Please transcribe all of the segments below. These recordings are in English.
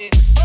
it.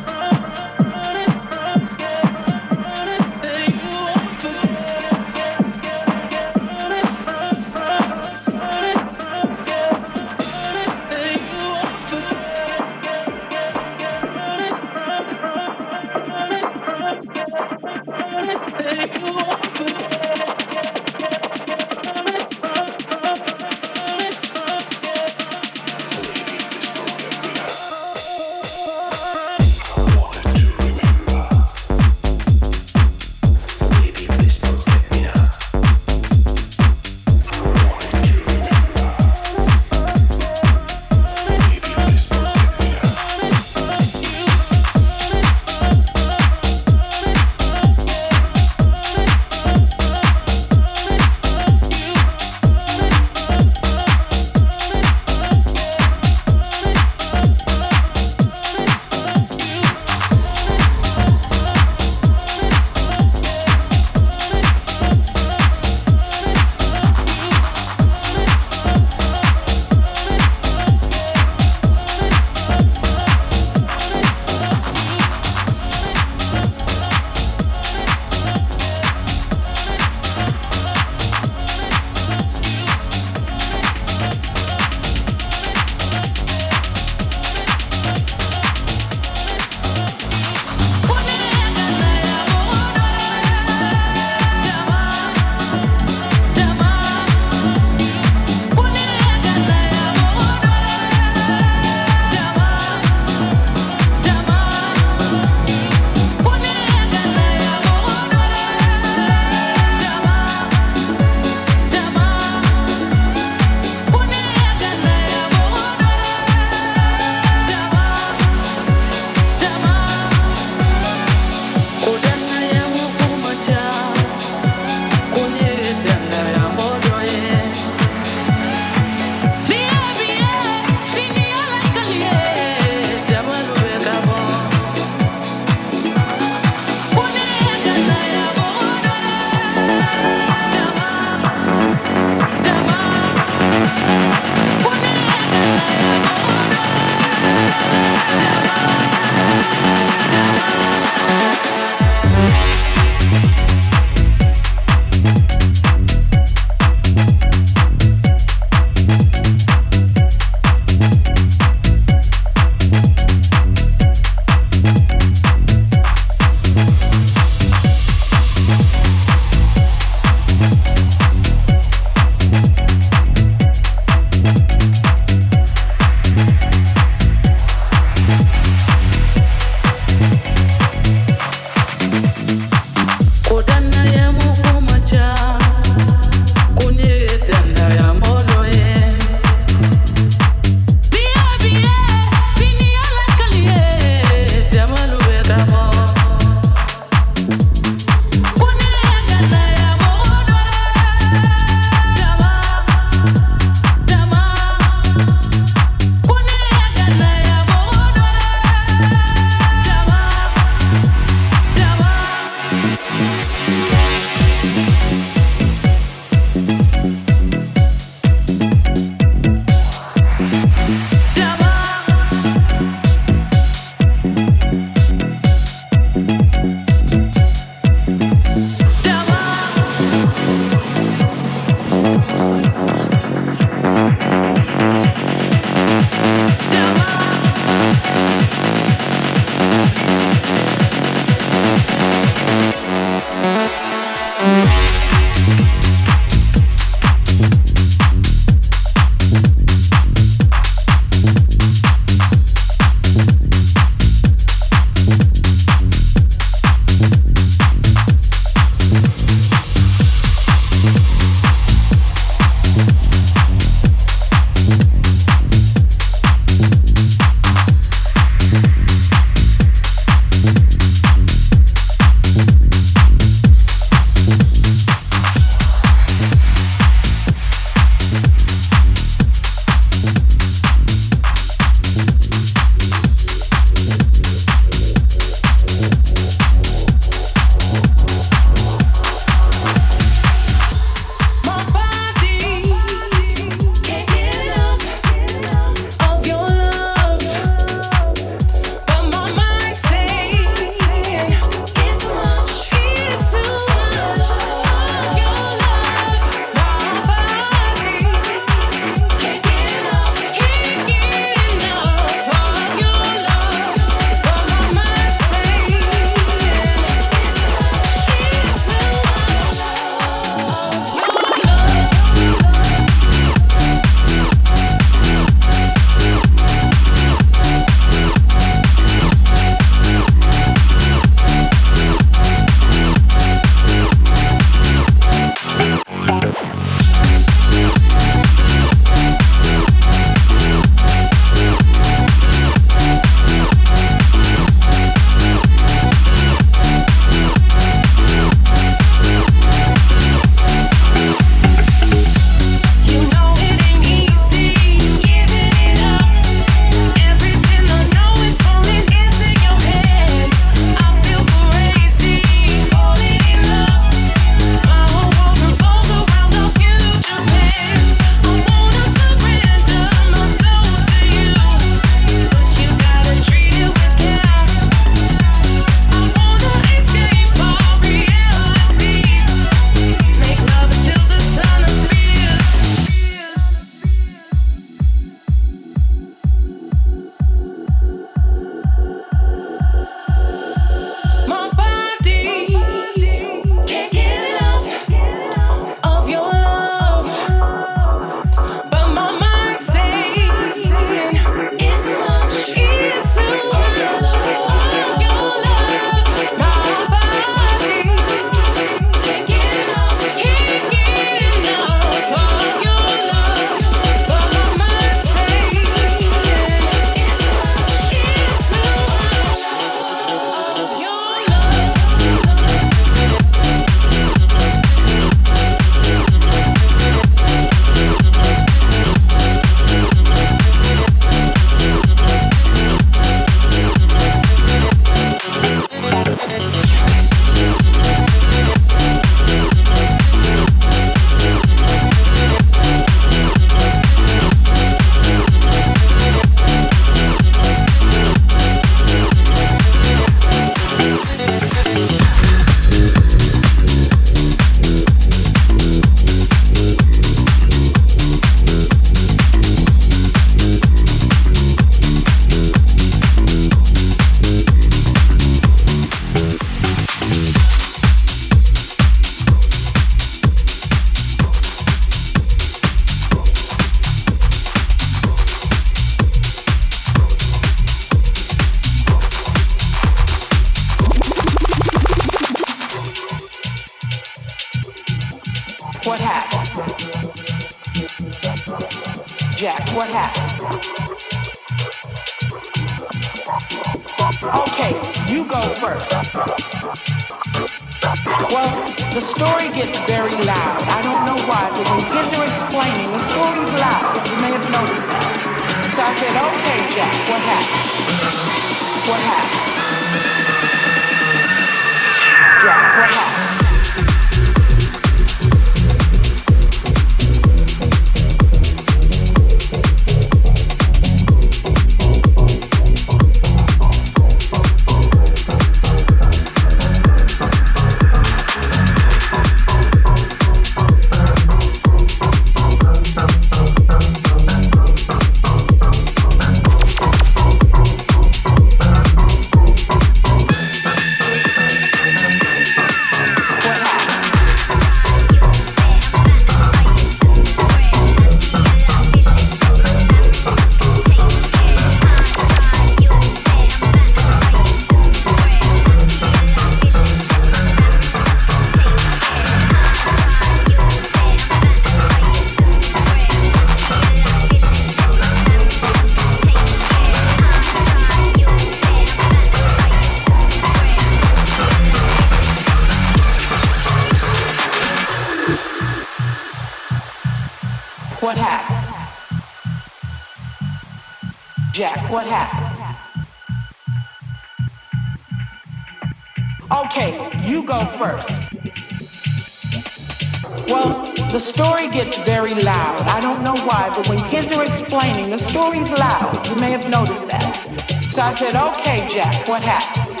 I said, okay, Jack, what happened?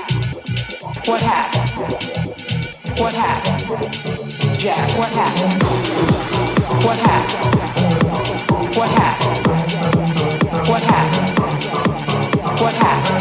What happened? What happened? Jack, what happened? What happened? What happened? What happened? What happened?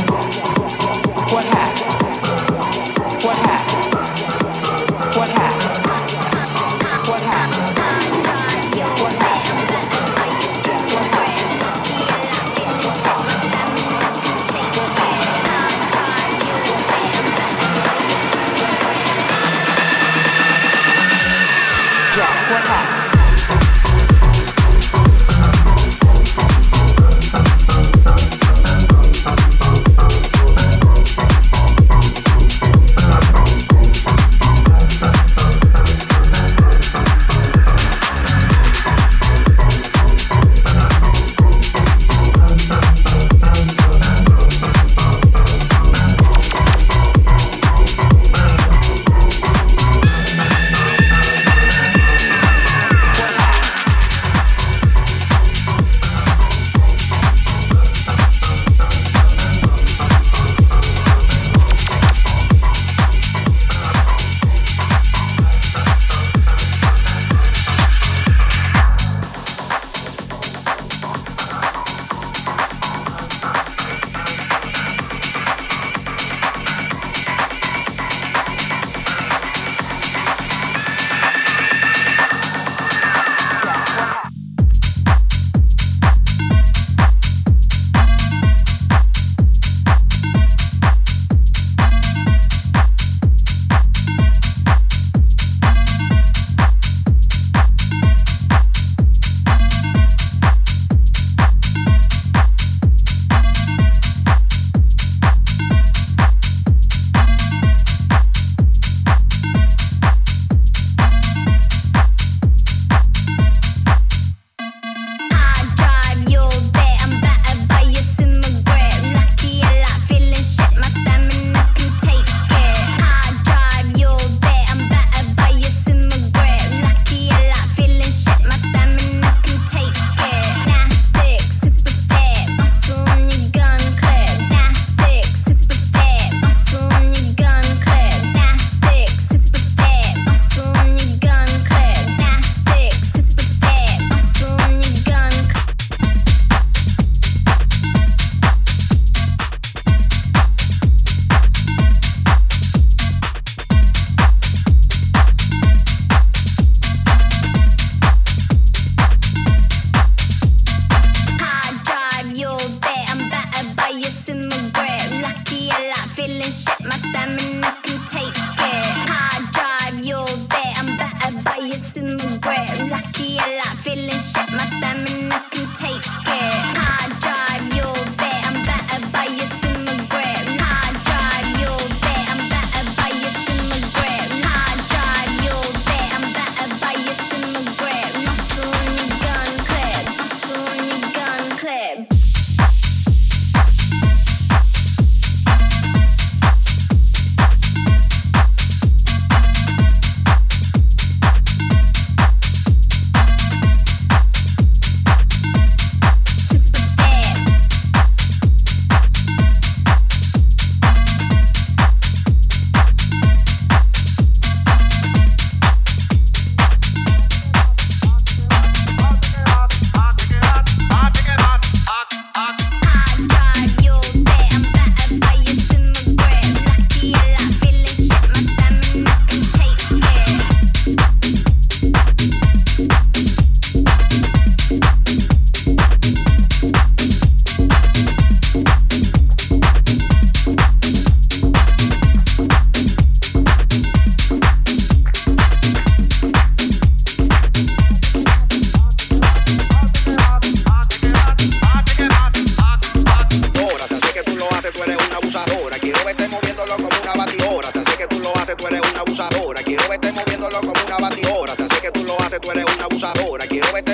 Una abusadora. Quiero verte moviéndolo como una batidora. Si sé que tú lo haces, tú eres una abusadora. Quiero verte moviéndolo como una batidora. Si sé que tú lo haces, tú eres una abusadora. Quiero verte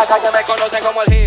la calle me conocen como el hip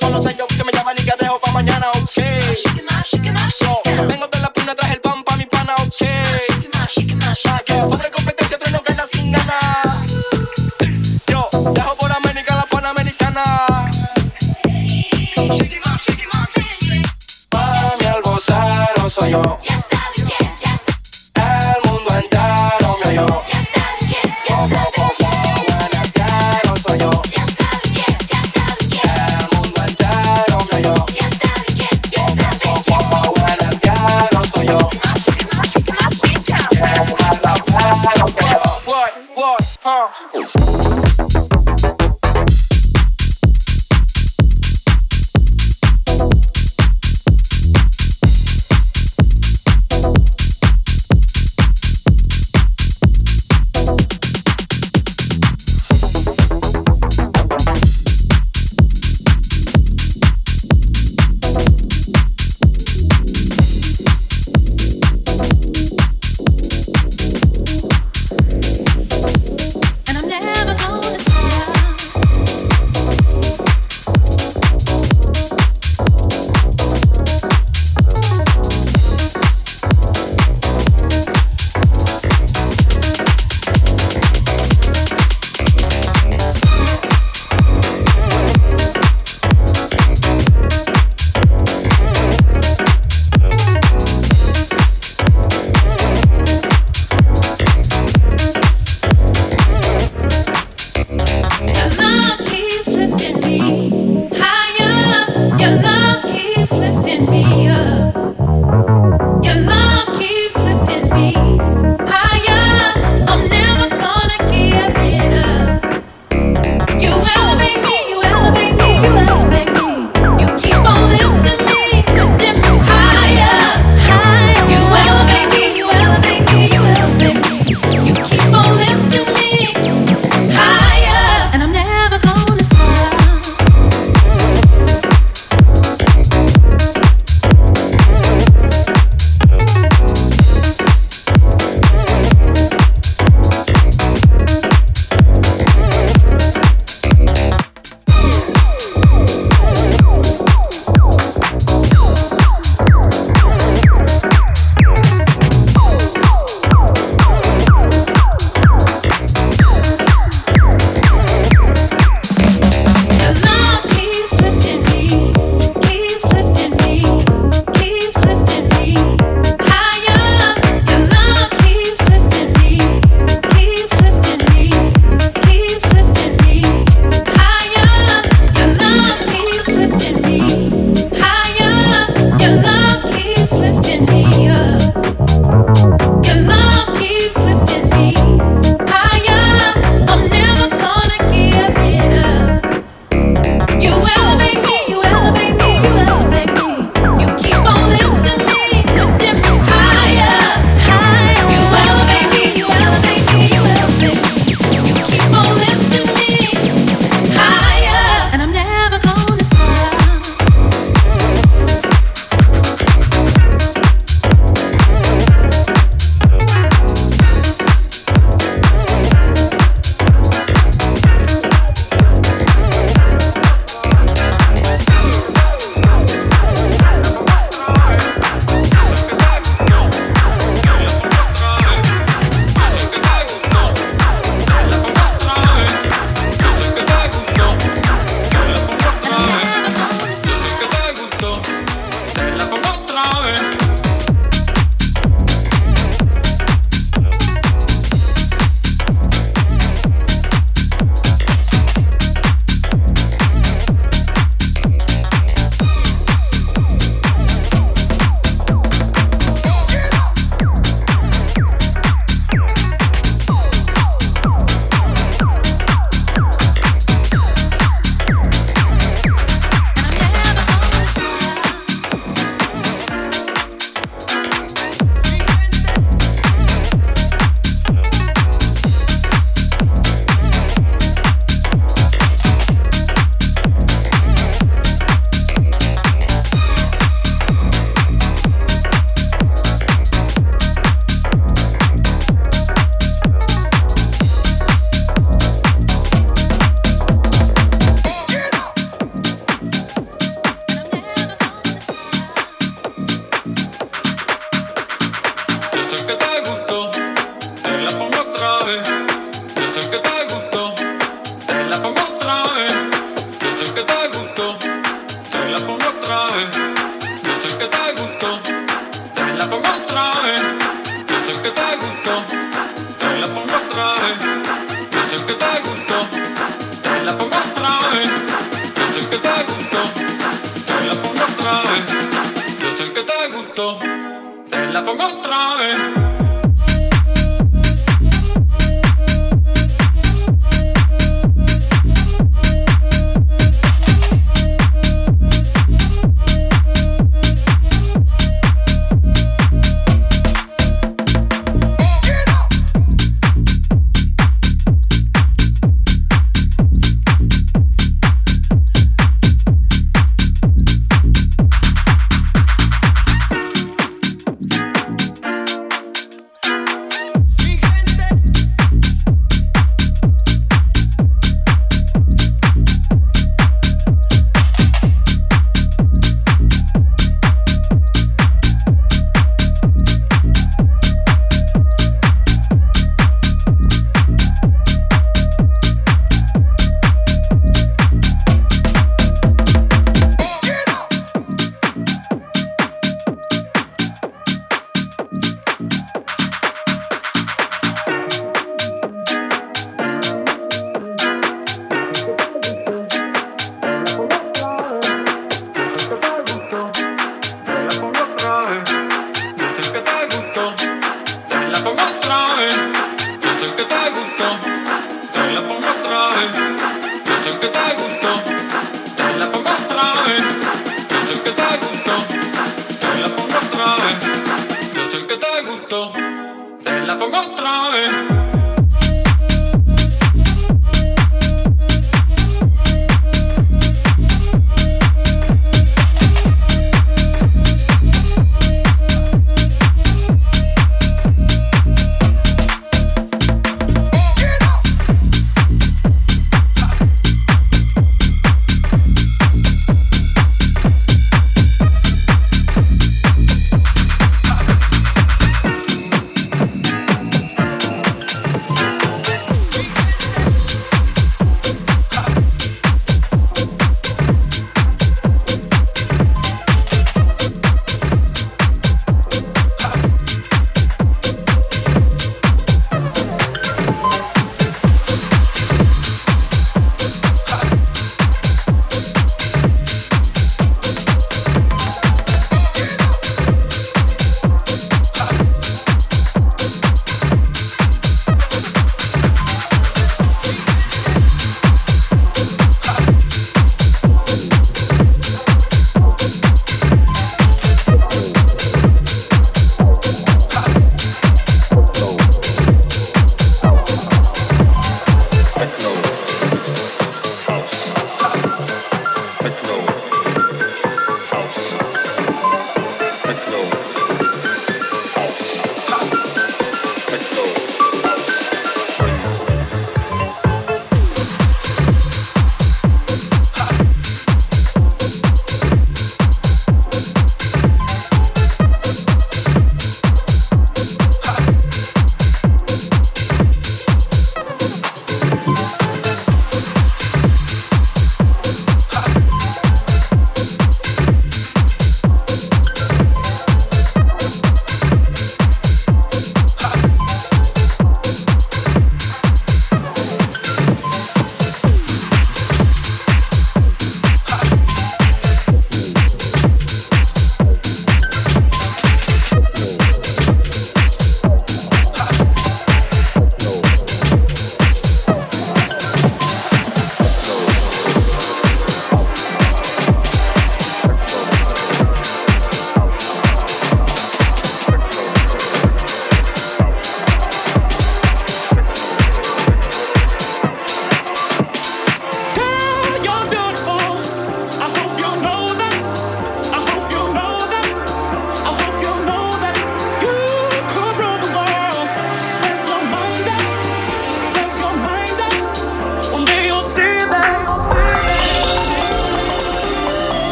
pasan